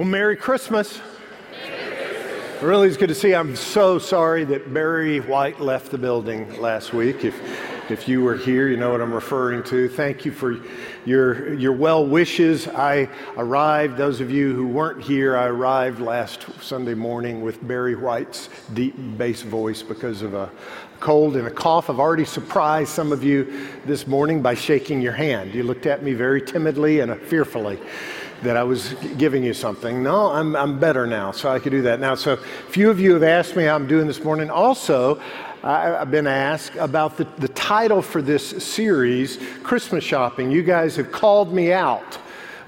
Well, Merry Christmas. Really, it's good to see. I'm so sorry that Barry White left the building last week. If if you were here, you know what I'm referring to. Thank you for your your well wishes. I arrived. Those of you who weren't here, I arrived last Sunday morning with Barry White's deep bass voice because of a cold and a cough. I've already surprised some of you this morning by shaking your hand. You looked at me very timidly and fearfully that I was giving you something. No, I'm, I'm better now, so I could do that now. So, a few of you have asked me how I'm doing this morning. Also, I, have been asked about the, the title for this series, Christmas Shopping. You guys have called me out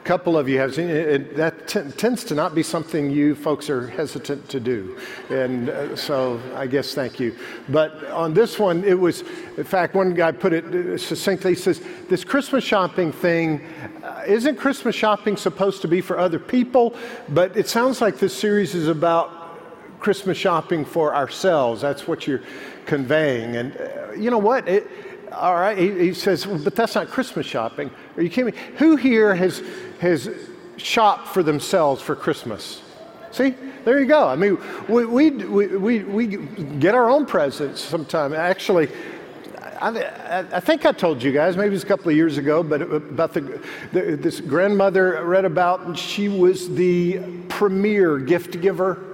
couple of you have seen it. That t- tends to not be something you folks are hesitant to do. And uh, so I guess thank you. But on this one, it was, in fact, one guy put it uh, succinctly. He says, This Christmas shopping thing, uh, isn't Christmas shopping supposed to be for other people? But it sounds like this series is about Christmas shopping for ourselves. That's what you're conveying. And uh, you know what? It, all right, he, he says, well, but that's not Christmas shopping. Are you kidding me? Who here has, has shopped for themselves for Christmas? See, there you go. I mean, we, we, we, we get our own presents sometimes. Actually, I, I, think I told you guys, maybe it was a couple of years ago, but about the, the this grandmother I read about, and she was the premier gift giver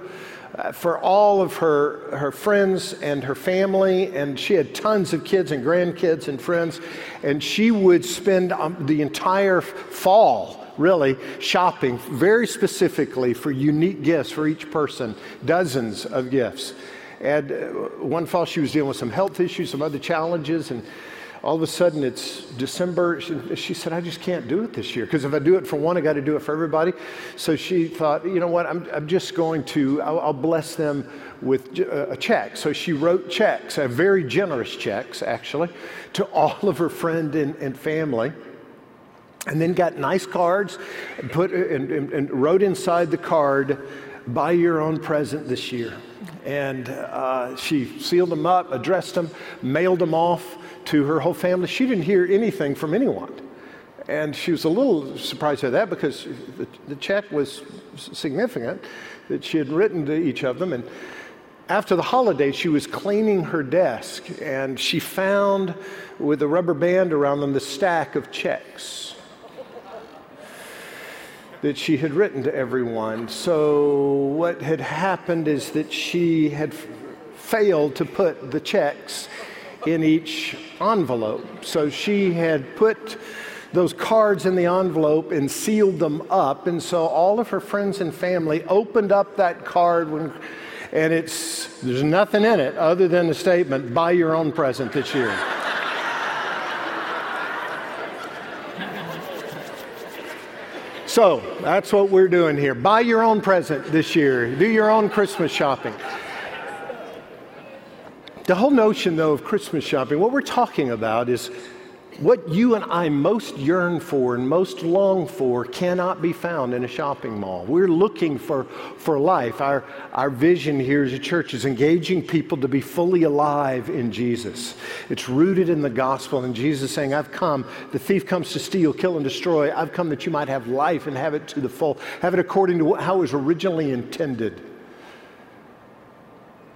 for all of her, her friends and her family, and she had tons of kids and grandkids and friends, and she would spend um, the entire fall really shopping very specifically for unique gifts for each person, dozens of gifts. And uh, one fall, she was dealing with some health issues, some other challenges, and all of a sudden it's December. She, she said, I just can't do it this year because if I do it for one, I got to do it for everybody. So she thought, you know what, I'm, I'm just going to, I'll, I'll bless them with a check. So she wrote checks, very generous checks actually, to all of her friend and, and family and then got nice cards and put and, and, and, wrote inside the card buy your own present this year and uh, she sealed them up addressed them mailed them off to her whole family. She didn't hear anything from anyone. And she was a little surprised at that because the, the check was significant that she had written to each of them. And after the holidays, she was cleaning her desk and she found with a rubber band around them the stack of checks that she had written to everyone. So, what had happened is that she had failed to put the checks in each envelope. So she had put those cards in the envelope and sealed them up. And so all of her friends and family opened up that card when, and it's there's nothing in it other than the statement, buy your own present this year. so that's what we're doing here. Buy your own present this year. Do your own Christmas shopping. The whole notion, though, of Christmas shopping, what we're talking about is what you and I most yearn for and most long for cannot be found in a shopping mall. We're looking for, for life. Our, our vision here as a church is engaging people to be fully alive in Jesus. It's rooted in the gospel and Jesus saying, I've come, the thief comes to steal, kill, and destroy. I've come that you might have life and have it to the full, have it according to how it was originally intended.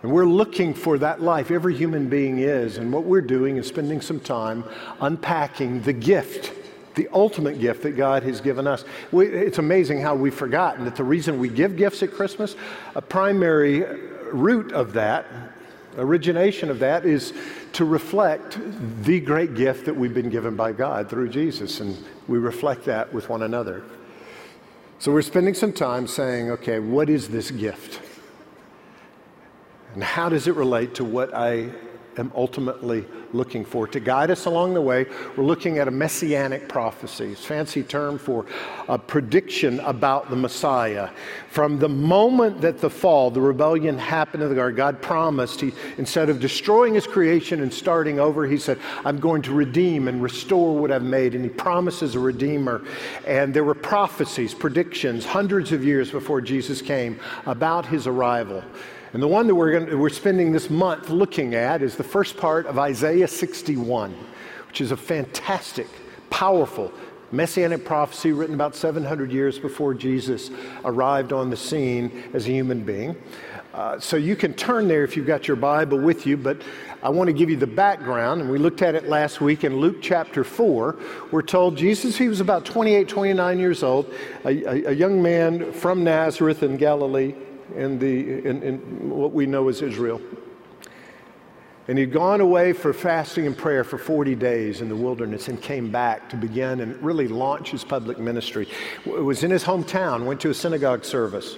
And we're looking for that life. Every human being is. And what we're doing is spending some time unpacking the gift, the ultimate gift that God has given us. We, it's amazing how we've forgotten that the reason we give gifts at Christmas, a primary root of that, origination of that, is to reflect the great gift that we've been given by God through Jesus. And we reflect that with one another. So we're spending some time saying, okay, what is this gift? And how does it relate to what I am ultimately looking for? To guide us along the way, we're looking at a messianic prophecy. It's a fancy term for a prediction about the Messiah. From the moment that the fall, the rebellion happened in the garden, God promised, he, instead of destroying his creation and starting over, he said, I'm going to redeem and restore what I've made. And he promises a redeemer. And there were prophecies, predictions, hundreds of years before Jesus came about his arrival. And the one that we're, going we're spending this month looking at is the first part of Isaiah 61, which is a fantastic, powerful, messianic prophecy written about 700 years before Jesus arrived on the scene as a human being. Uh, so you can turn there if you've got your Bible with you, but I want to give you the background. And we looked at it last week in Luke chapter 4. We're told Jesus, he was about 28, 29 years old, a, a, a young man from Nazareth in Galilee, in, the, in, in what we know as Israel. And he'd gone away for fasting and prayer for 40 days in the wilderness and came back to begin and really launch his public ministry. It was in his hometown, went to a synagogue service.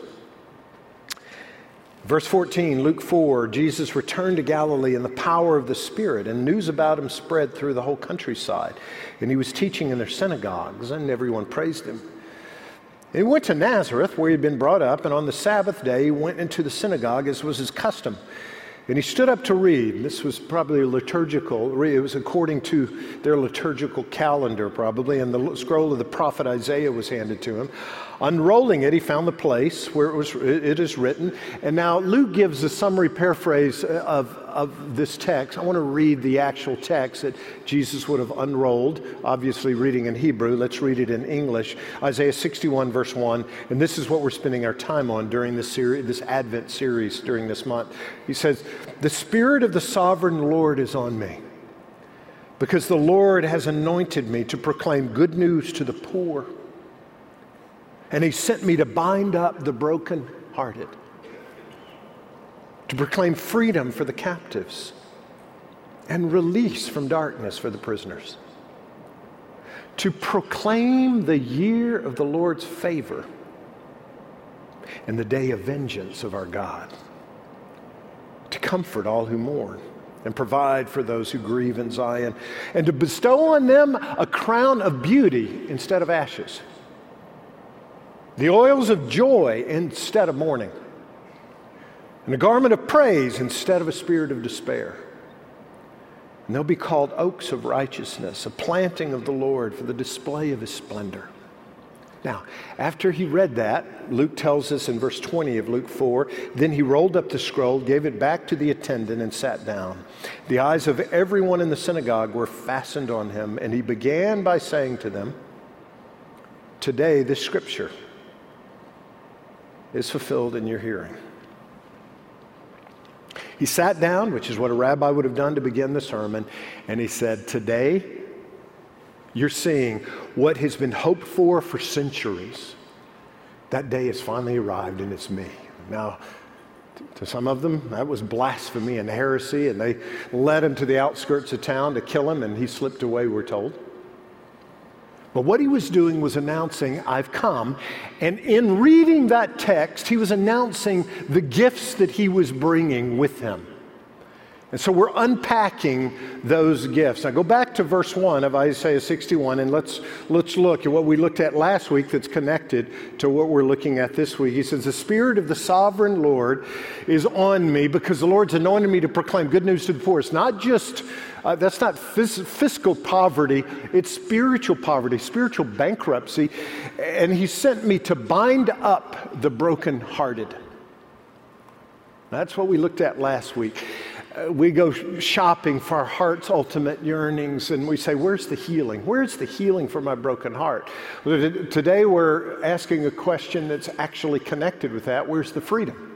Verse 14, Luke 4, Jesus returned to Galilee in the power of the Spirit, and news about him spread through the whole countryside. And he was teaching in their synagogues, and everyone praised him. And he went to Nazareth, where he had been brought up, and on the Sabbath day he went into the synagogue, as was his custom. And he stood up to read. This was probably liturgical, it was according to their liturgical calendar, probably, and the scroll of the prophet Isaiah was handed to him. Unrolling it, he found the place where it, was, it is written. And now Luke gives a summary paraphrase uh, of, of this text. I want to read the actual text that Jesus would have unrolled, obviously reading in Hebrew. Let's read it in English. Isaiah 61, verse 1. And this is what we're spending our time on during this, series, this Advent series during this month. He says, The Spirit of the sovereign Lord is on me because the Lord has anointed me to proclaim good news to the poor. And he sent me to bind up the brokenhearted, to proclaim freedom for the captives, and release from darkness for the prisoners, to proclaim the year of the Lord's favor and the day of vengeance of our God, to comfort all who mourn and provide for those who grieve in Zion, and to bestow on them a crown of beauty instead of ashes. The oils of joy instead of mourning, and a garment of praise instead of a spirit of despair. And they'll be called oaks of righteousness, a planting of the Lord for the display of his splendor. Now, after he read that, Luke tells us in verse 20 of Luke 4 then he rolled up the scroll, gave it back to the attendant, and sat down. The eyes of everyone in the synagogue were fastened on him, and he began by saying to them, Today, this scripture is fulfilled in your hearing. He sat down, which is what a rabbi would have done to begin the sermon, and he said, Today, you're seeing what has been hoped for for centuries. That day has finally arrived, and it's me. Now, to some of them, that was blasphemy and heresy, and they led him to the outskirts of town to kill him, and he slipped away, we're told. But what he was doing was announcing, I've come. And in reading that text, he was announcing the gifts that he was bringing with him. And so we're unpacking those gifts. Now go back to verse 1 of Isaiah 61 and let's, let's look at what we looked at last week that's connected to what we're looking at this week. He says, The Spirit of the sovereign Lord is on me because the Lord's anointed me to proclaim good news to the poor. It's not just uh, that's not phys- fiscal poverty, it's spiritual poverty, spiritual bankruptcy. And he sent me to bind up the brokenhearted. That's what we looked at last week. Uh, we go shopping for our heart's ultimate yearnings and we say, Where's the healing? Where's the healing for my broken heart? Today we're asking a question that's actually connected with that Where's the freedom?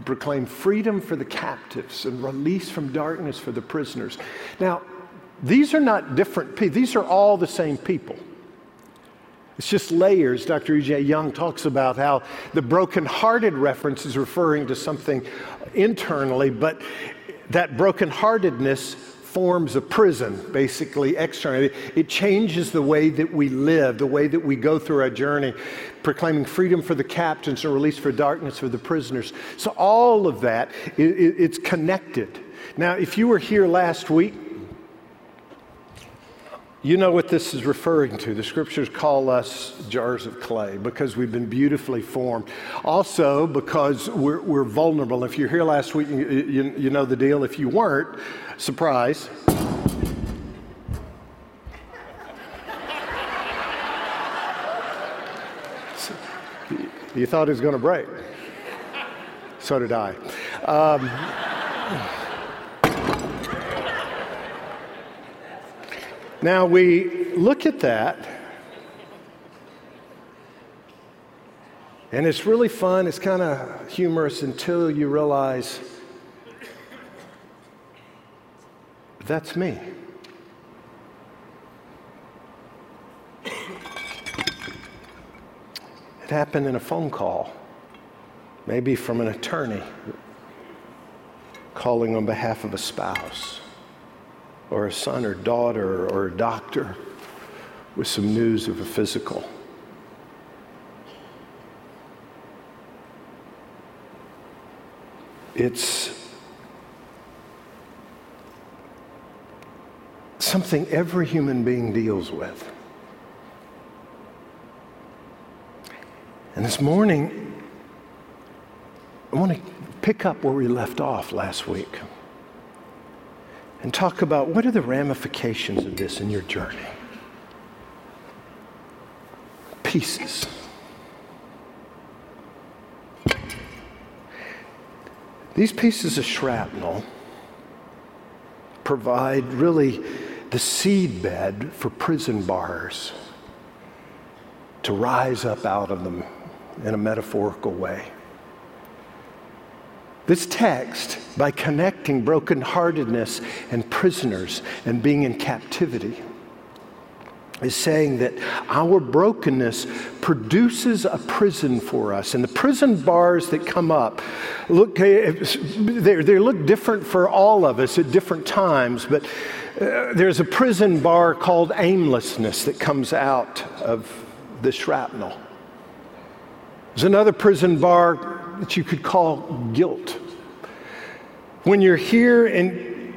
To proclaim freedom for the captives and release from darkness for the prisoners. Now, these are not different people, these are all the same people. It's just layers. Dr. E.J. Young talks about how the brokenhearted reference is referring to something internally, but that brokenheartedness forms a prison, basically, externally. It changes the way that we live, the way that we go through our journey, proclaiming freedom for the captains and release for darkness for the prisoners. So, all of that, it, it, it's connected. Now, if you were here last week, you know what this is referring to. The scriptures call us jars of clay because we've been beautifully formed. Also, because we're, we're vulnerable. If you're here last week, you, you, you know the deal. If you weren't, surprise. You thought it was going to break. So did I. Um, Now we look at that, and it's really fun. It's kind of humorous until you realize that's me. It happened in a phone call, maybe from an attorney calling on behalf of a spouse or a son or daughter or a doctor with some news of a physical. It's something every human being deals with. And this morning, I want to pick up where we left off last week and talk about what are the ramifications of this in your journey. Pieces. These pieces of shrapnel provide really the seedbed for prison bars to rise up out of them in a metaphorical way. This text, by connecting brokenheartedness and prisoners and being in captivity, is saying that our brokenness produces a prison for us. And the prison bars that come up look, they, they look different for all of us at different times, but uh, there's a prison bar called aimlessness that comes out of the shrapnel. There's another prison bar that you could call guilt. When you're here and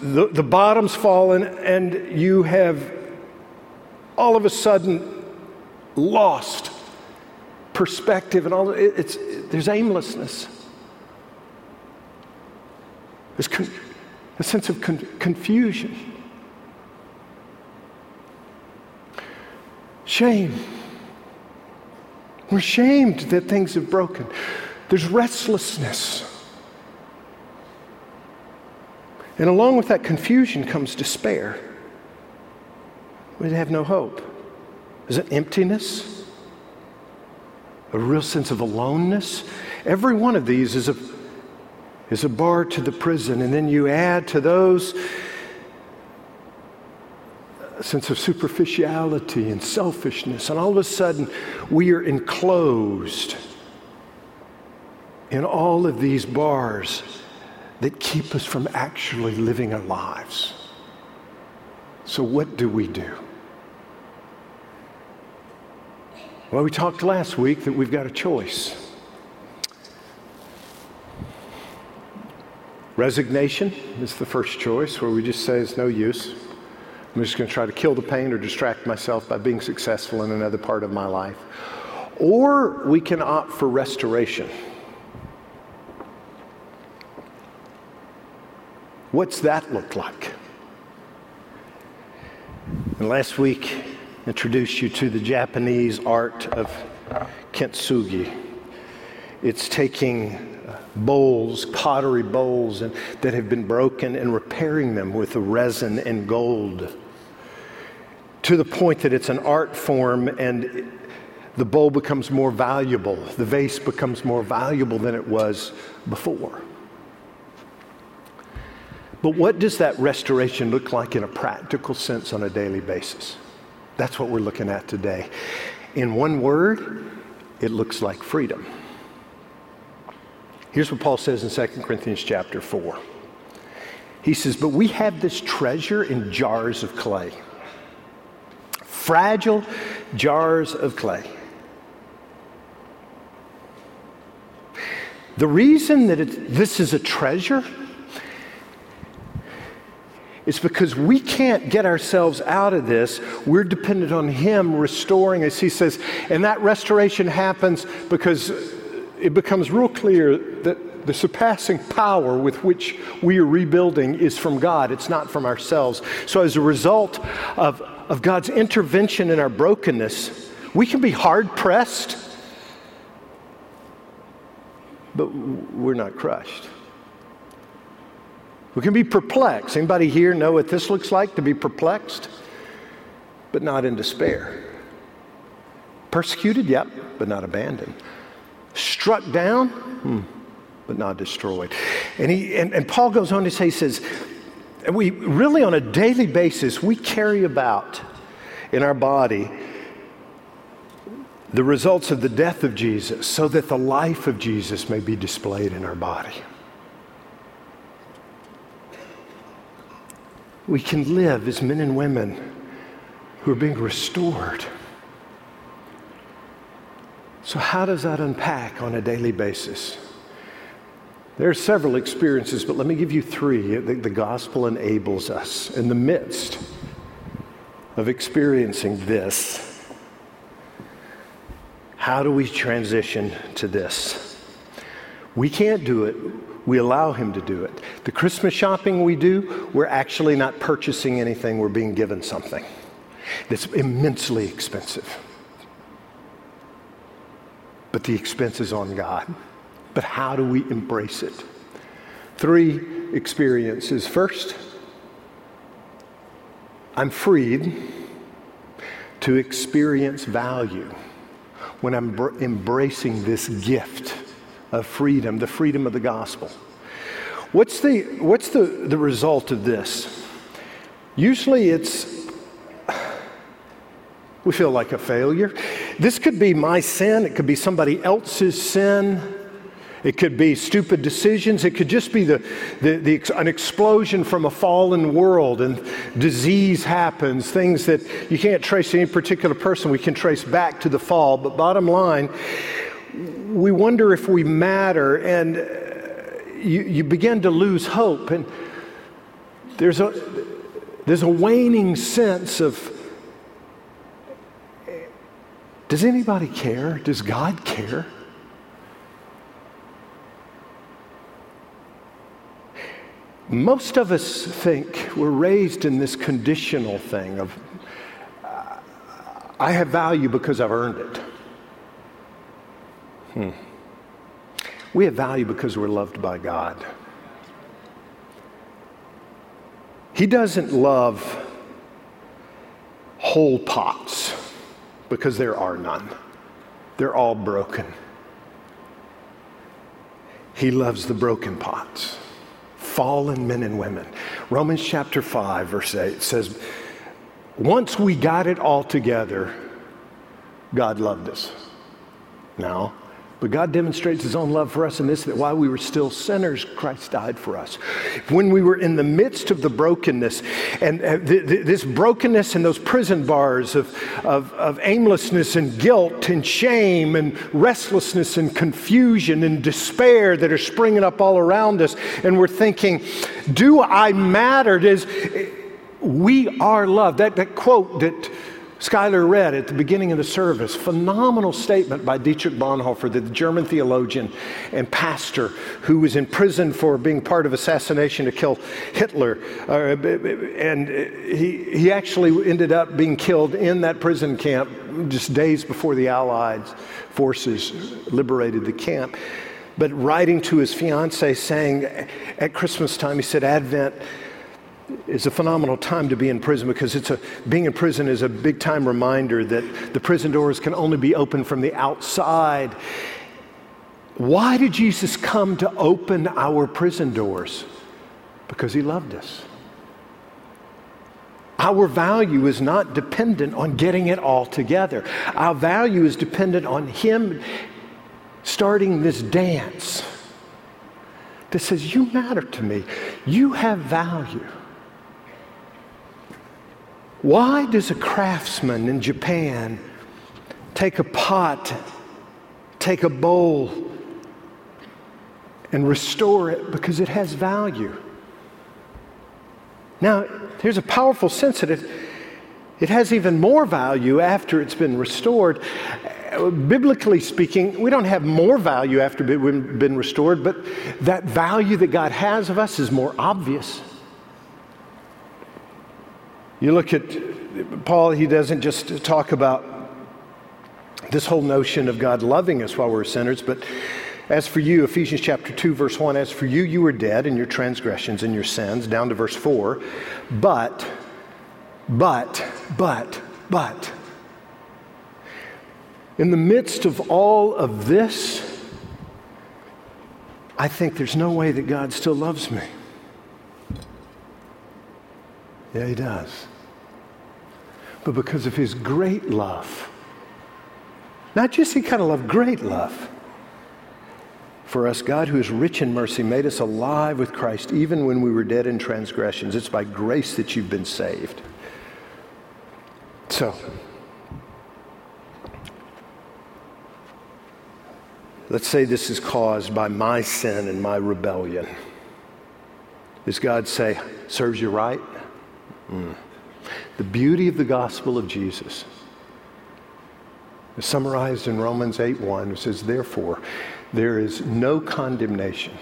the, the bottom's fallen and you have all of a sudden lost perspective and all it, it's there's aimlessness. There's con, a sense of con, confusion. Shame. We're shamed that things have broken. There's restlessness. And along with that confusion comes despair. We have no hope. Is it emptiness? A real sense of aloneness? Every one of these is a, is a bar to the prison. And then you add to those a sense of superficiality and selfishness. And all of a sudden, we are enclosed in all of these bars that keep us from actually living our lives. So, what do we do? Well, we talked last week that we've got a choice. Resignation is the first choice, where we just say it's no use. I'm just going to try to kill the pain or distract myself by being successful in another part of my life. Or we can opt for restoration. What's that look like? And last week, introduced you to the Japanese art of kintsugi. It's taking bowls, pottery bowls, and, that have been broken and repairing them with resin and gold to the point that it's an art form and the bowl becomes more valuable, the vase becomes more valuable than it was before. But what does that restoration look like in a practical sense on a daily basis? That's what we're looking at today. In one word, it looks like freedom. Here's what Paul says in 2 Corinthians chapter 4. He says, But we have this treasure in jars of clay, fragile jars of clay. The reason that this is a treasure it's because we can't get ourselves out of this. We're dependent on Him restoring us. He says, and that restoration happens because it becomes real clear that the surpassing power with which we are rebuilding is from God, it's not from ourselves. So, as a result of, of God's intervention in our brokenness, we can be hard pressed, but we're not crushed. We can be perplexed. Anybody here know what this looks like to be perplexed? but not in despair. Persecuted, yep, but not abandoned. Struck down, hmm, but not destroyed. And, he, and, and Paul goes on to say, he says, we really on a daily basis, we carry about in our body the results of the death of Jesus so that the life of Jesus may be displayed in our body. We can live as men and women who are being restored. So, how does that unpack on a daily basis? There are several experiences, but let me give you three that the gospel enables us in the midst of experiencing this. How do we transition to this? We can't do it. We allow him to do it. The Christmas shopping we do, we're actually not purchasing anything, we're being given something that's immensely expensive. But the expense is on God. But how do we embrace it? Three experiences. First, I'm freed to experience value when I'm embracing this gift of freedom, the freedom of the gospel. What's the, what's the, the result of this? Usually it's, we feel like a failure. This could be my sin, it could be somebody else's sin. It could be stupid decisions. It could just be the, the, the, an explosion from a fallen world and disease happens, things that you can't trace to any particular person. We can trace back to the fall. But bottom line, we wonder if we matter and uh, you, you begin to lose hope. And there's a, there's a waning sense of does anybody care? Does God care? Most of us think we're raised in this conditional thing of, I have value because I've earned it. Hmm. We have value because we're loved by God. He doesn't love whole pots because there are none, they're all broken. He loves the broken pots fallen men and women. Romans chapter 5, verse 8 says, Once we got it all together, God loved us. Now, but God demonstrates his own love for us in this that while we were still sinners, Christ died for us. When we were in the midst of the brokenness, and uh, th- th- this brokenness and those prison bars of, of, of aimlessness and guilt and shame and restlessness and confusion and despair that are springing up all around us, and we're thinking, Do I matter? Does, we are loved. That, that quote that Skylar read at the beginning of the service, phenomenal statement by Dietrich Bonhoeffer, the German theologian and pastor who was in prison for being part of assassination to kill Hitler. Uh, and he, he actually ended up being killed in that prison camp just days before the Allied forces liberated the camp. But writing to his fiancee saying at Christmas time, he said, Advent is a phenomenal time to be in prison because it's a, being in prison is a big time reminder that the prison doors can only be opened from the outside. Why did Jesus come to open our prison doors? Because he loved us. Our value is not dependent on getting it all together. Our value is dependent on him starting this dance that says, You matter to me. You have value. Why does a craftsman in Japan take a pot, take a bowl, and restore it? Because it has value. Now, there's a powerful sense that it, it has even more value after it's been restored. Biblically speaking, we don't have more value after we've been restored, but that value that God has of us is more obvious. You look at Paul, he doesn't just talk about this whole notion of God loving us while we're sinners, but as for you, Ephesians chapter 2, verse 1, as for you, you were dead in your transgressions and your sins, down to verse 4. But, but, but, But in the midst of all of this, I think there's no way that God still loves me. Yeah, He does. But because of His great love, not just He kind of love, great love for us, God, who is rich in mercy, made us alive with Christ even when we were dead in transgressions. It's by grace that you've been saved. So, let's say this is caused by my sin and my rebellion. Does God say, serves you right? Mm. The beauty of the gospel of Jesus is summarized in Romans 8 1. It says, Therefore, there is no condemnation.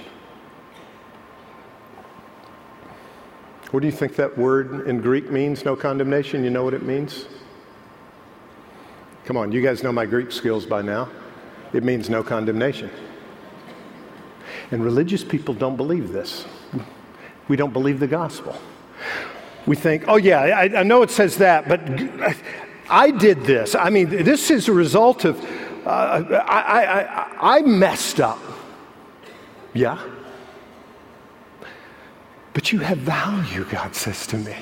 What do you think that word in Greek means, no condemnation? You know what it means? Come on, you guys know my Greek skills by now. It means no condemnation. And religious people don't believe this. We don't believe the gospel. We think, oh, yeah, I, I know it says that, but I did this. I mean, this is a result of uh, I, I, I messed up. Yeah. But you have value, God says to me.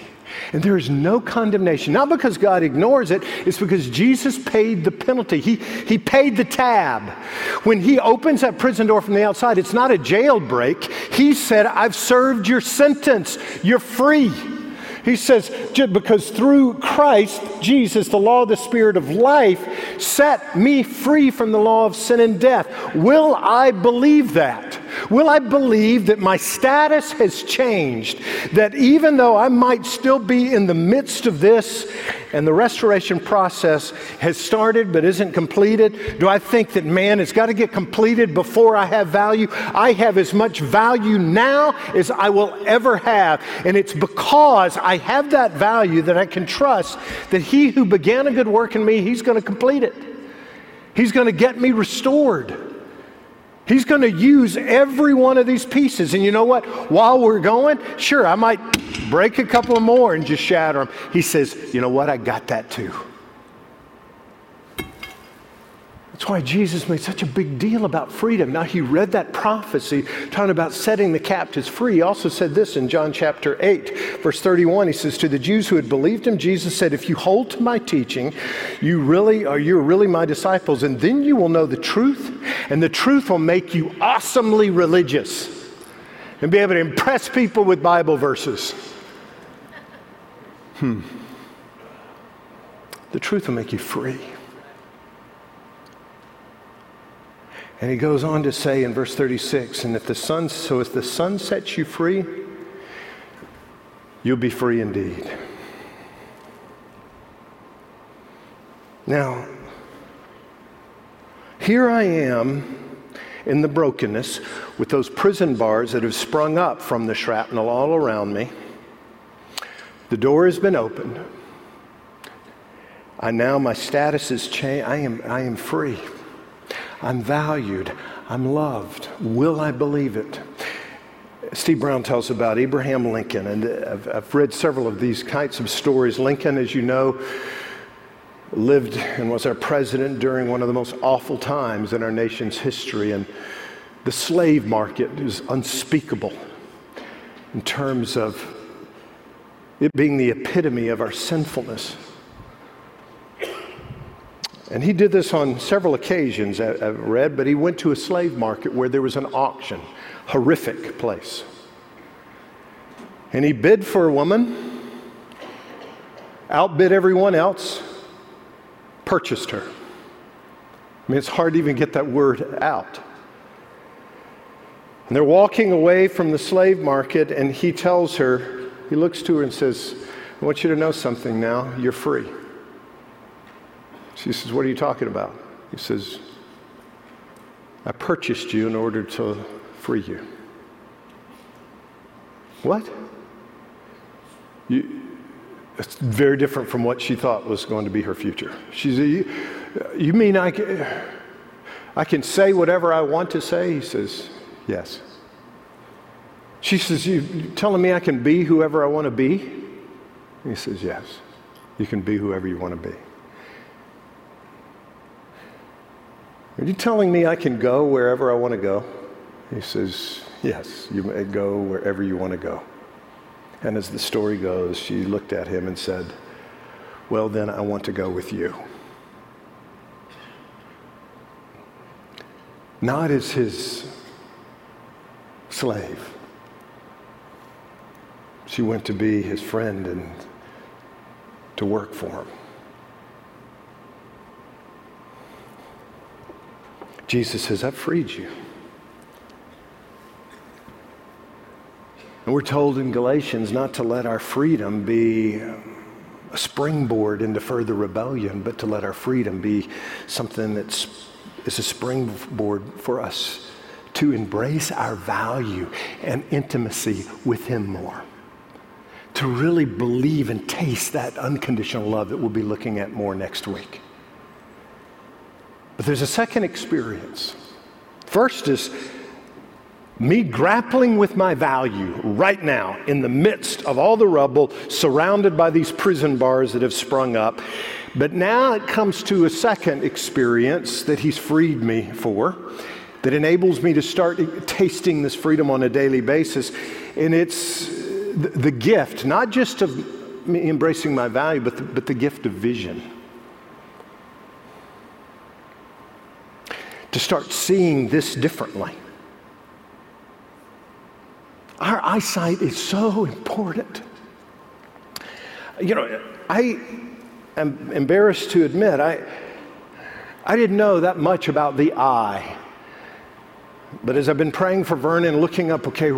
And there is no condemnation, not because God ignores it, it's because Jesus paid the penalty. He, he paid the tab. When He opens that prison door from the outside, it's not a jailbreak. He said, I've served your sentence, you're free. He says, because through Christ, Jesus, the law of the Spirit of life, set me free from the law of sin and death. Will I believe that? Will I believe that my status has changed? That even though I might still be in the midst of this and the restoration process has started but isn't completed, do I think that man has got to get completed before I have value? I have as much value now as I will ever have. And it's because I have that value that I can trust that he who began a good work in me, he's going to complete it. He's going to get me restored. He's going to use every one of these pieces. And you know what? While we're going, sure, I might break a couple more and just shatter them. He says, you know what? I got that too. That's why Jesus made such a big deal about freedom. Now, he read that prophecy talking about setting the captives free. He also said this in John chapter 8, verse 31. He says, To the Jews who had believed him, Jesus said, If you hold to my teaching, you really are you're really my disciples, and then you will know the truth, and the truth will make you awesomely religious and be able to impress people with Bible verses. Hmm. The truth will make you free. And he goes on to say in verse 36 and if the Son so if the Son sets you free you'll be free indeed. Now here i am in the brokenness with those prison bars that have sprung up from the shrapnel all around me. The door has been opened. I now my status is changed. I am i am free I'm valued. I'm loved. Will I believe it? Steve Brown tells about Abraham Lincoln, and I've, I've, read several of these kinds of stories. Lincoln, as you know, lived and was our president during one of the most awful times in our nation's history, and the slave market is unspeakable in terms of it being the epitome of our sinfulness. And he did this on several occasions, I've read, but he went to a slave market where there was an auction, horrific place. And he bid for a woman, outbid everyone else, purchased her. I mean, it's hard to even get that word out. And they're walking away from the slave market, and he tells her, he looks to her and says, I want you to know something now, you're free. She says, What are you talking about? He says, I purchased you in order to free you. What? You, it's very different from what she thought was going to be her future. She said, You, you mean I can, I can say whatever I want to say? He says, Yes. She says, You telling me I can be whoever I want to be? He says, Yes. You can be whoever you want to be. Are you telling me I can go wherever I want to go? He says, Yes, you may go wherever you want to go. And as the story goes, she looked at him and said, Well, then I want to go with you. Not as his slave. She went to be his friend and to work for him. Jesus says, I've freed you. And we're told in Galatians not to let our freedom be a springboard into further rebellion, but to let our freedom be something that's is a springboard for us to embrace our value and intimacy with Him more. To really believe and taste that unconditional love that we'll be looking at more next week. But there's a second experience. First is me grappling with my value right now in the midst of all the rubble, surrounded by these prison bars that have sprung up. But now it comes to a second experience that he's freed me for that enables me to start tasting this freedom on a daily basis. And it's the gift, not just of me embracing my value, but the, but the gift of vision. To start seeing this differently. Our eyesight is so important. You know, I am embarrassed to admit, I, I didn't know that much about the eye. But as I've been praying for Vernon, looking up, okay,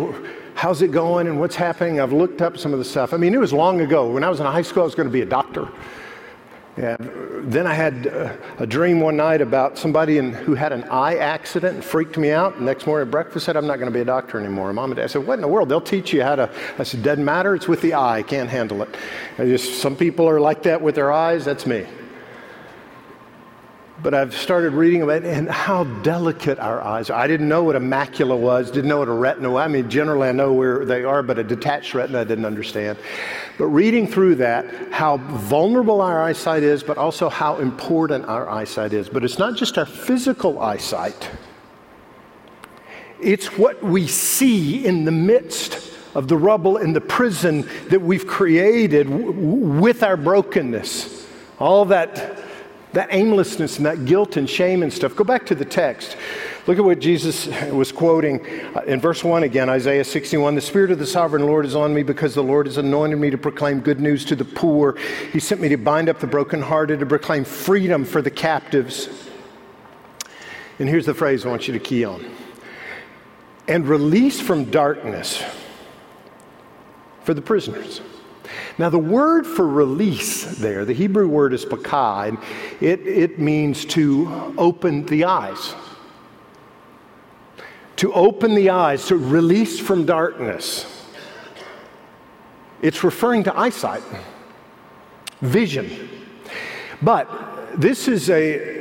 how's it going and what's happening, I've looked up some of the stuff. I mean, it was long ago. When I was in high school, I was going to be a doctor. Yeah. Then I had uh, a dream one night about somebody in, who had an eye accident and freaked me out. The next morning at breakfast, said, I'm not going to be a doctor anymore. Mom and dad said, What in the world? They'll teach you how to. I said, Doesn't matter. It's with the eye. Can't handle it. I just, some people are like that with their eyes. That's me but I've started reading about and how delicate our eyes are. I didn't know what a macula was, didn't know what a retina was. I mean, generally I know where they are, but a detached retina I didn't understand. But reading through that, how vulnerable our eyesight is, but also how important our eyesight is. But it's not just our physical eyesight, it's what we see in the midst of the rubble in the prison that we've created w- with our brokenness. All that that aimlessness and that guilt and shame and stuff. Go back to the text. Look at what Jesus was quoting uh, in verse 1 again, Isaiah 61. The Spirit of the sovereign Lord is on me because the Lord has anointed me to proclaim good news to the poor. He sent me to bind up the brokenhearted, to proclaim freedom for the captives. And here's the phrase I want you to key on and release from darkness for the prisoners. Now, the word for release there, the Hebrew word is pakah, and it, it means to open the eyes. To open the eyes, to release from darkness. It's referring to eyesight, vision. But this is a,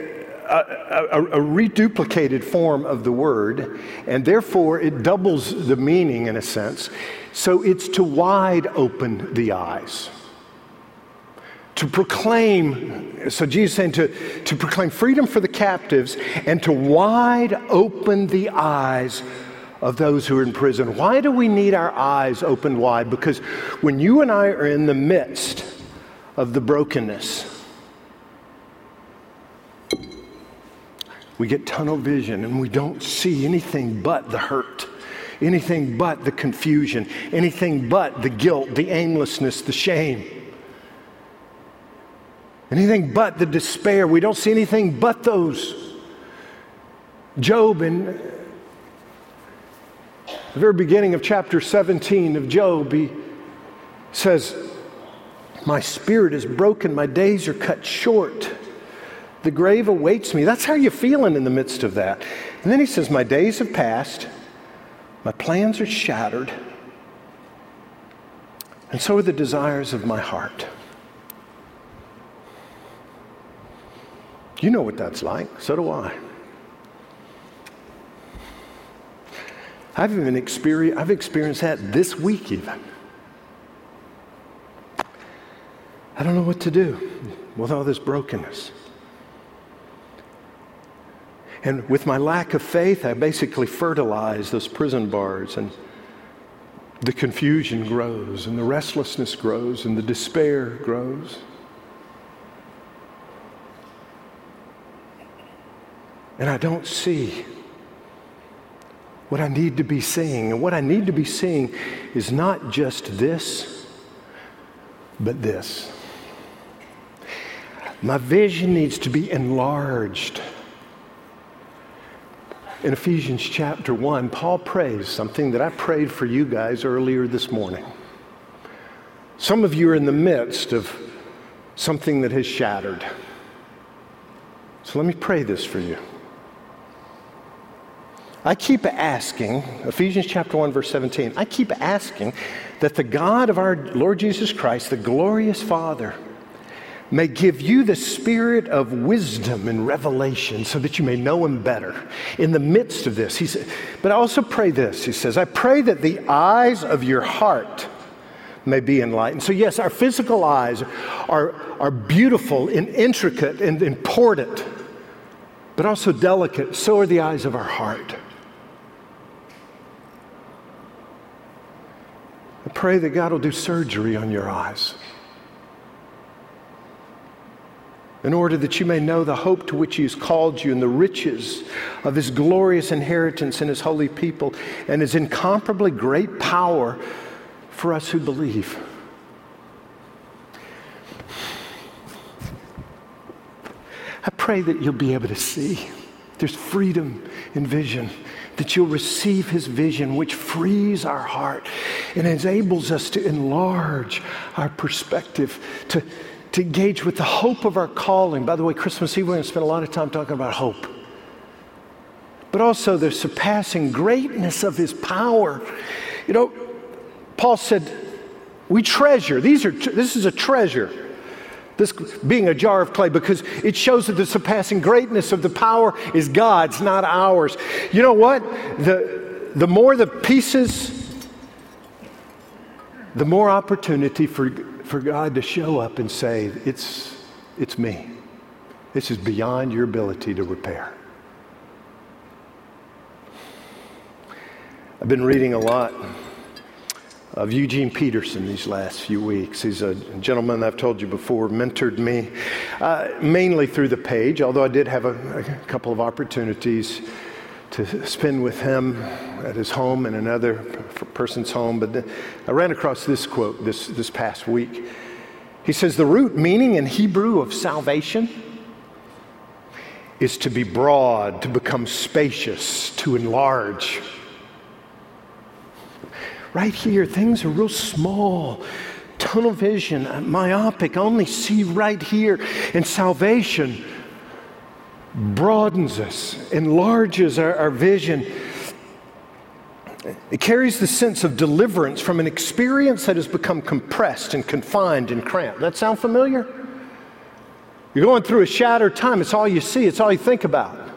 a, a, a, reduplicated form of the word, and therefore it doubles the meaning in a sense. So it's to wide open the eyes. To proclaim, so Jesus saying to, to proclaim freedom for the captives and to wide open the eyes of those who are in prison. Why do we need our eyes opened wide? Because when you and I are in the midst of the brokenness, we get tunnel vision and we don't see anything but the hurt anything but the confusion, anything but the guilt, the aimlessness, the shame, anything but the despair. We don't see anything but those. Job, in the very beginning of chapter 17 of Job, he says, My spirit is broken, my days are cut short. The grave awaits me. That's how you're feeling in the midst of that. And then he says, My days have passed. My plans are shattered, and so are the desires of my heart. You know what that's like, so do I. I've even experienced, I've experienced that this week even. I don't know what to do with all this brokenness. And with my lack of faith, I basically fertilize those prison bars, and the confusion grows, and the restlessness grows, and the despair grows. And I don't see what I need to be seeing. And what I need to be seeing is not just this, but this. My vision needs to be enlarged. In Ephesians chapter 1, Paul prays something that I prayed for you guys earlier this morning. Some of you are in the midst of something that has shattered. So let me pray this for you. I keep asking, Ephesians chapter 1, verse 17, I keep asking that the God of our Lord Jesus Christ, the glorious Father, may give you the spirit of wisdom and revelation so that you may know him better in the midst of this. He said, but I also pray this. He says, I pray that the eyes of your heart may be enlightened. So, yes, our physical eyes are, are beautiful and intricate and important, but also delicate. So are the eyes of our heart. I pray that God will do surgery on your eyes. In order that you may know the hope to which He has called you and the riches of His glorious inheritance in His holy people and His incomparably great power for us who believe. I pray that you'll be able to see. There's freedom in vision, that you'll receive His vision, which frees our heart and enables us to enlarge our perspective, to to engage with the hope of our calling. By the way, Christmas Eve, we're going to spend a lot of time talking about hope. But also the surpassing greatness of his power. You know, Paul said, we treasure. These are, this is a treasure. This being a jar of clay, because it shows that the surpassing greatness of the power is God's, not ours. You know what? The, the more the pieces, the more opportunity for for God to show up and say, It's, it's me. This is beyond your ability to repair. I've been reading a lot of Eugene Peterson these last few weeks. He's a gentleman I've told you before, mentored me uh, mainly through the page, although I did have a, a couple of opportunities to spend with him at his home and another person's home. But I ran across this quote this, this past week. He says, The root meaning in Hebrew of salvation is to be broad, to become spacious, to enlarge. Right here, things are real small, tunnel vision, myopic, only see right here. And salvation broadens us, enlarges our, our vision. It carries the sense of deliverance from an experience that has become compressed and confined and cramped. That sound familiar? You're going through a shattered time. It's all you see, it's all you think about.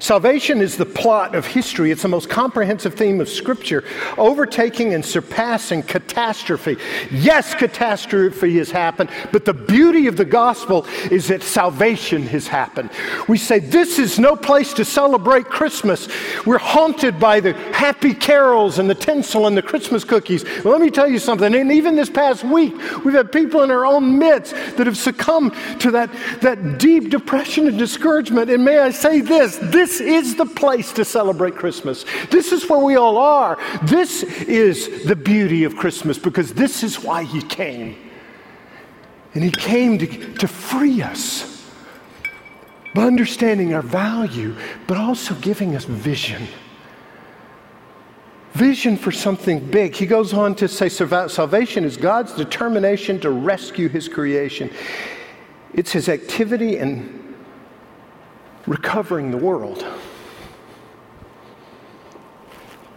Salvation is the plot of history. It's the most comprehensive theme of Scripture, overtaking and surpassing catastrophe. Yes, catastrophe has happened, but the beauty of the gospel is that salvation has happened. We say, This is no place to celebrate Christmas. We're haunted by the happy carols and the tinsel and the Christmas cookies. Well, let me tell you something. And even this past week, we've had people in our own midst that have succumbed to that, that deep depression and discouragement. And may I say this this this is the place to celebrate Christmas. This is where we all are. This is the beauty of Christmas because this is why He came. And He came to, to free us by understanding our value, but also giving us vision. Vision for something big. He goes on to say salvation is God's determination to rescue His creation. It's His activity and recovering the world.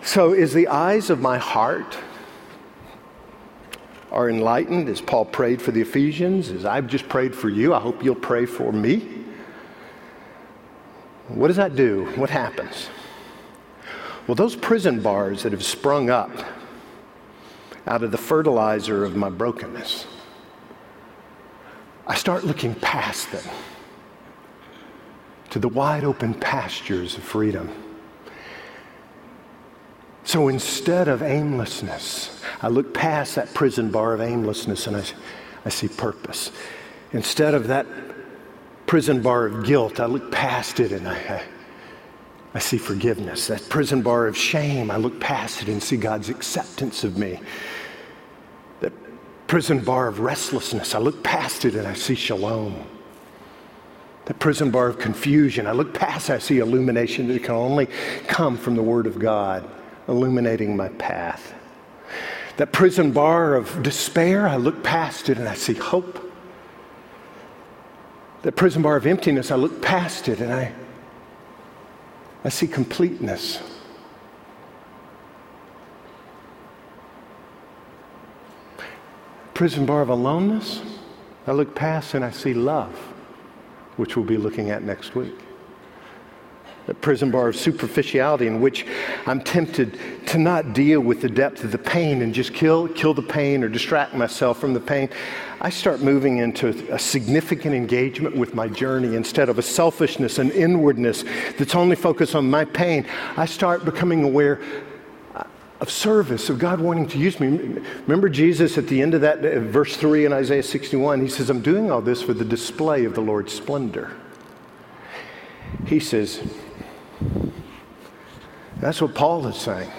So, is the eyes of my heart are enlightened as Paul prayed for the Ephesians, as I've just prayed for you? I hope you'll pray for me. What does that do? What happens? Well, those prison bars that have sprung up out of the fertilizer of my brokenness, I start looking past them to the wide open pastures of freedom. So instead of aimlessness, I look past that prison bar of aimlessness and I, I see purpose. Instead of that prison bar of guilt, I look past it and I, I, I see forgiveness. That prison bar of shame, I look past it and see God's acceptance of me. That prison bar of restlessness, I look past it and I see shalom. That prison bar of confusion, I look past I see illumination that can only come from the Word of God illuminating my path. That prison bar of despair, I look past it and I see hope. That prison bar of emptiness, I look past it and I, I see completeness. Prison bar of aloneness, I look past and I see love, which we'll be looking at next week a prison bar of superficiality in which I'm tempted to not deal with the depth of the pain and just kill, kill the pain or distract myself from the pain. I start moving into a significant engagement with my journey instead of a selfishness and inwardness that's only focused on my pain. I start becoming aware of service, of God wanting to use me. Remember Jesus at the end of that, uh, verse 3 in Isaiah 61, he says, I'm doing all this for the display of the Lord's splendor. He says, that's what Paul is saying.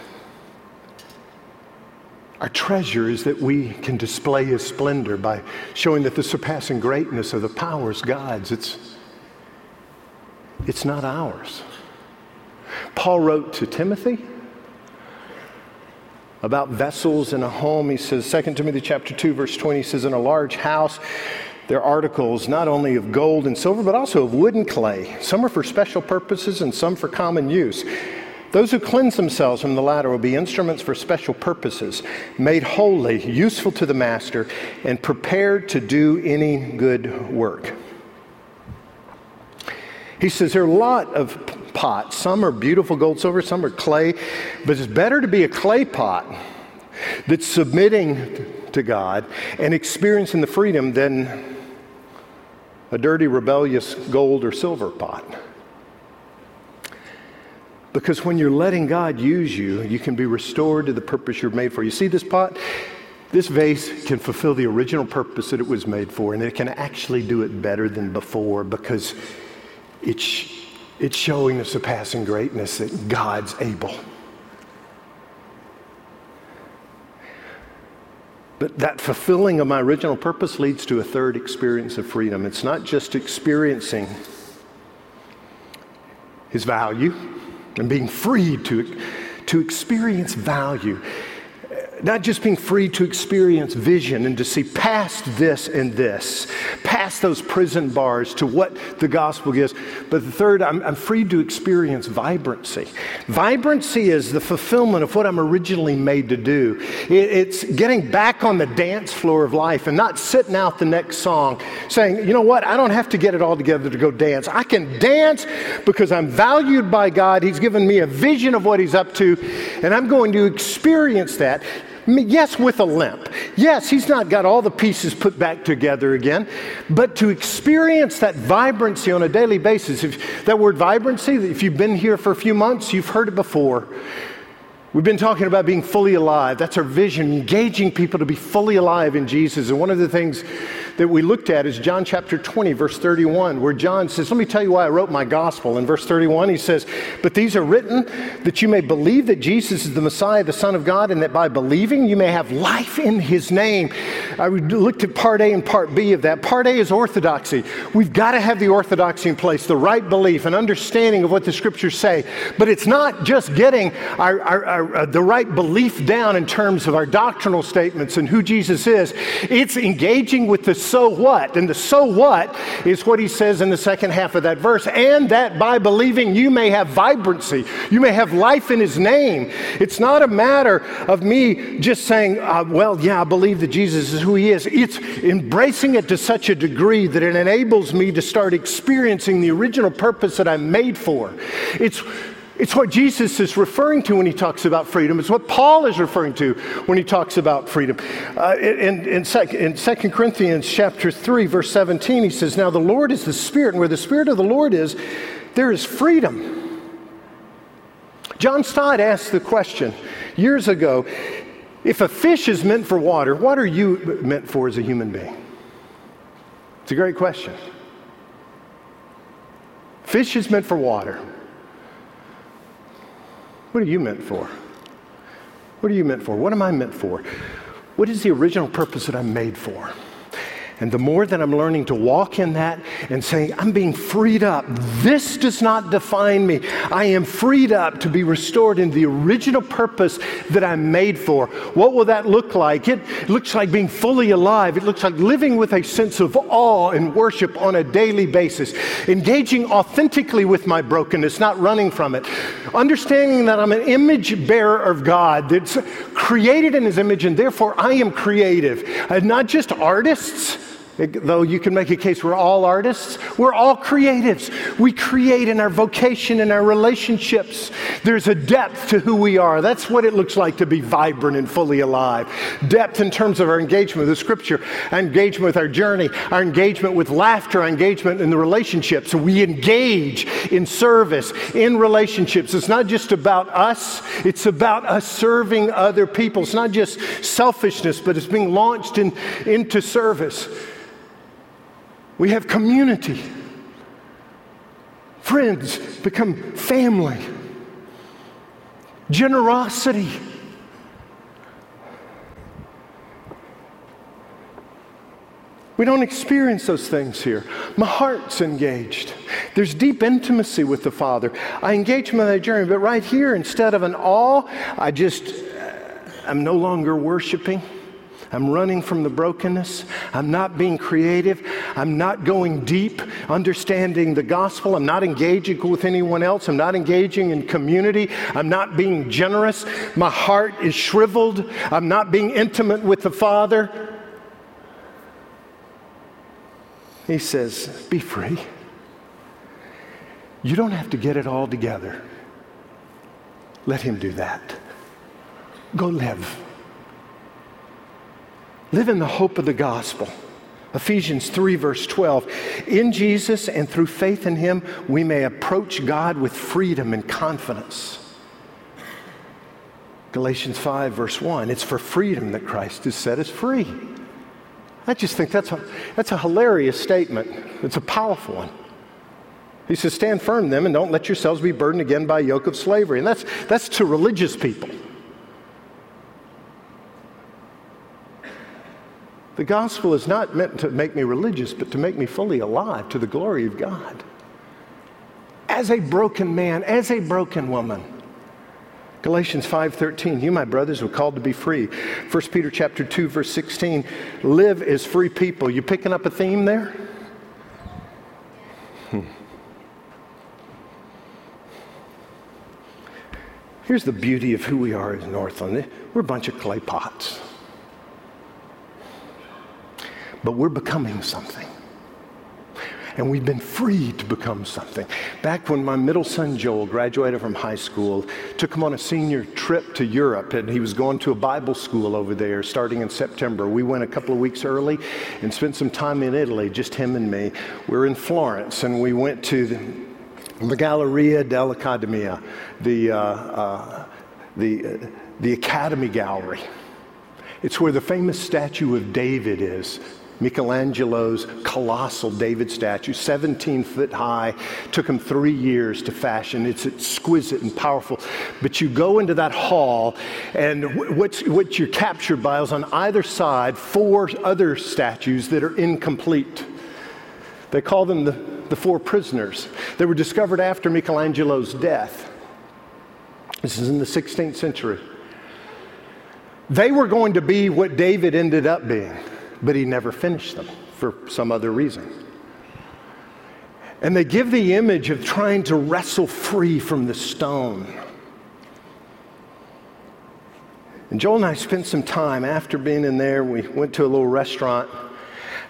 Our treasure is that we can display his splendor by showing that the surpassing greatness of the power is God's. It's, it's not ours. Paul wrote to Timothy about vessels in a home. He says, 2 Timothy chapter 2, verse 20, he says, in a large house, there are articles not only of gold and silver, but also of wood and clay. Some are for special purposes and some for common use. Those who cleanse themselves from the latter will be instruments for special purposes, made holy, useful to the master, and prepared to do any good work. He says there are a lot of pots. Some are beautiful gold, silver, some are clay, but it's better to be a clay pot that's submitting to God and experiencing the freedom than a dirty, rebellious gold or silver pot. Because when you're letting God use you, you can be restored to the purpose you're made for. You see this pot? This vase can fulfill the original purpose that it was made for, and it can actually do it better than before because it's, it's showing the surpassing greatness that God's able. But that fulfilling of my original purpose leads to a third experience of freedom. It's not just experiencing his value, and being free to, to experience value not just being free to experience vision and to see past this and this, past those prison bars to what the gospel gives, but the third, I'm, I'm free to experience vibrancy. Vibrancy is the fulfillment of what I'm originally made to do. It, it's getting back on the dance floor of life and not sitting out the next song saying, you know what, I don't have to get it all together to go dance. I can dance because I'm valued by God. He's given me a vision of what He's up to, and I'm going to experience that. Yes, with a limp. Yes, he's not got all the pieces put back together again, but to experience that vibrancy on a daily basis, if that word vibrancy, if you've been here for a few months, you've heard it before. We've been talking about being fully alive. That's our vision, engaging people to be fully alive in Jesus. And one of the things that we looked at is John chapter 20, verse 31, where John says, Let me tell you why I wrote my gospel. In verse 31, he says, But these are written that you may believe that Jesus is the Messiah, the Son of God, and that by believing you may have life in his name. I looked at part A and part B of that. Part A is orthodoxy. We've got to have the orthodoxy in place, the right belief and understanding of what the scriptures say. But it's not just getting our, our, our, uh, the right belief down in terms of our doctrinal statements and who Jesus is, it's engaging with the so what. And the so what is what he says in the second half of that verse. And that by believing you may have vibrancy, you may have life in his name. It's not a matter of me just saying, uh, well, yeah, I believe that Jesus is who he is. It's embracing it to such a degree that it enables me to start experiencing the original purpose that I'm made for. It's It's what Jesus is referring to when he talks about freedom. It's what Paul is referring to when he talks about freedom. Uh, in, in, sec, in 2 Corinthians chapter 3, verse 17, he says, Now the Lord is the Spirit, and where the Spirit of the Lord is, there is freedom. John Stott asked the question years ago if a fish is meant for water, what are you meant for as a human being? It's a great question. Fish is meant for water. What are you meant for? What are you meant for? What am I meant for? What is the original purpose that I'm made for? And the more that I'm learning to walk in that and saying, I'm being freed up, this does not define me. I am freed up to be restored in the original purpose that I'm made for. What will that look like? It looks like being fully alive. It looks like living with a sense of awe and worship on a daily basis, engaging authentically with my brokenness, not running from it, understanding that I'm an image bearer of God that's created in His image, and therefore I am creative. I'm not just artists though you can make a case we're all artists, we're all creatives. We create in our vocation, in our relationships. There's a depth to who we are. That's what it looks like to be vibrant and fully alive. Depth in terms of our engagement with the scripture, our engagement with our journey, our engagement with laughter, our engagement in the relationships. We engage in service, in relationships. It's not just about us, it's about us serving other people. It's not just selfishness, but it's being launched in, into service. We have community. Friends become family. Generosity. We don't experience those things here. My heart's engaged. There's deep intimacy with the Father. I engage my journey, but right here, instead of an awe, I just, uh, I'm no longer worshiping. I'm running from the brokenness. I'm not being creative. I'm not going deep, understanding the gospel. I'm not engaging with anyone else. I'm not engaging in community. I'm not being generous. My heart is shriveled. I'm not being intimate with the Father. He says, Be free. You don't have to get it all together. Let Him do that. Go live. Live in the hope of the gospel. Ephesians 3, verse 12. In Jesus and through faith in Him, we may approach God with freedom and confidence. Galatians 5, verse 1. It's for freedom that Christ has set us free. I just think that's a, that's a hilarious statement. It's a powerful one. He says, Stand firm then and don't let yourselves be burdened again by a yoke of slavery. And that's, that's to religious people. The gospel is not meant to make me religious, but to make me fully alive to the glory of God. As a broken man, as a broken woman. Galatians 5:13 You my brothers were called to be free. 1 Peter chapter 2 verse 16 Live as free people. You picking up a theme there? Hmm. Here's the beauty of who we are as Northland. We're a bunch of clay pots but we're becoming something. And we've been free to become something. Back when my middle son Joel graduated from high school, took him on a senior trip to Europe, and he was going to a Bible school over there starting in September. We went a couple of weeks early and spent some time in Italy, just him and me. We are in Florence, and we went to the, the Galleria dell'Accademia, the, uh, uh, the, uh, the Academy Gallery. It's where the famous statue of David is, Michelangelo's colossal David statue, 17 foot high. Took him three years to fashion. It's exquisite and powerful. But you go into that hall, and what's, what you're captured by is on either side four other statues that are incomplete. They call them the, the four prisoners. They were discovered after Michelangelo's death. This is in the 16th century. They were going to be what David ended up being but he never finished them for some other reason. And they give the image of trying to wrestle free from the stone. And Joel and I spent some time after being in there. We went to a little restaurant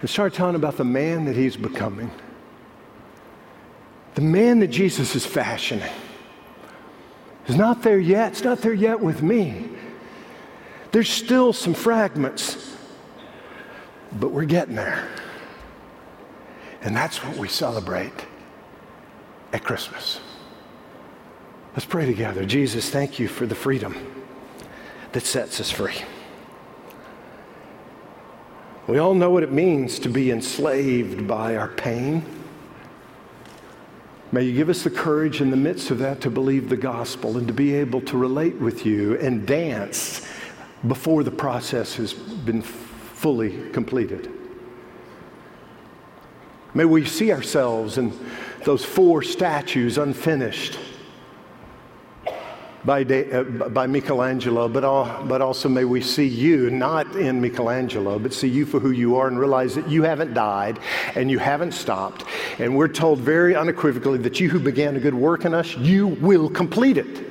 and started talking about the man that he's becoming, the man that Jesus is fashioning. It's not there yet. It's not there yet with me. There's still some fragments, but we're getting there. And that's what we celebrate at Christmas. Let's pray together. Jesus, thank you for the freedom that sets us free. We all know what it means to be enslaved by our pain. May you give us the courage in the midst of that to believe the gospel and to be able to relate with you and dance before the process has been fully completed. May we see ourselves in those four statues unfinished by, De, uh, by Michelangelo, but, all, but also may we see you not in Michelangelo, but see you for who you are and realize that you haven't died and you haven't stopped. And we're told very unequivocally that you who began a good work in us, you will complete it.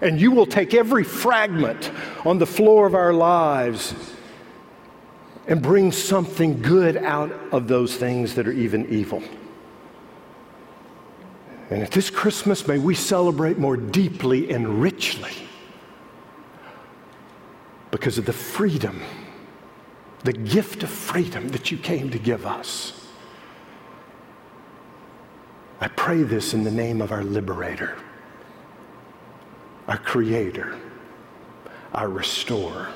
And you will take every fragment on the floor of our lives and bring something good out of those things that are even evil. And at this Christmas, may we celebrate more deeply and richly because of the freedom, the gift of freedom that you came to give us. I pray this in the name of our liberator, our creator, our restorer,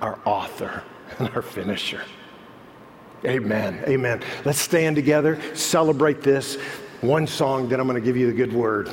our author, and our finisher. Amen. Amen. Let's stand together, celebrate this one song, then I'm going to give you the good word.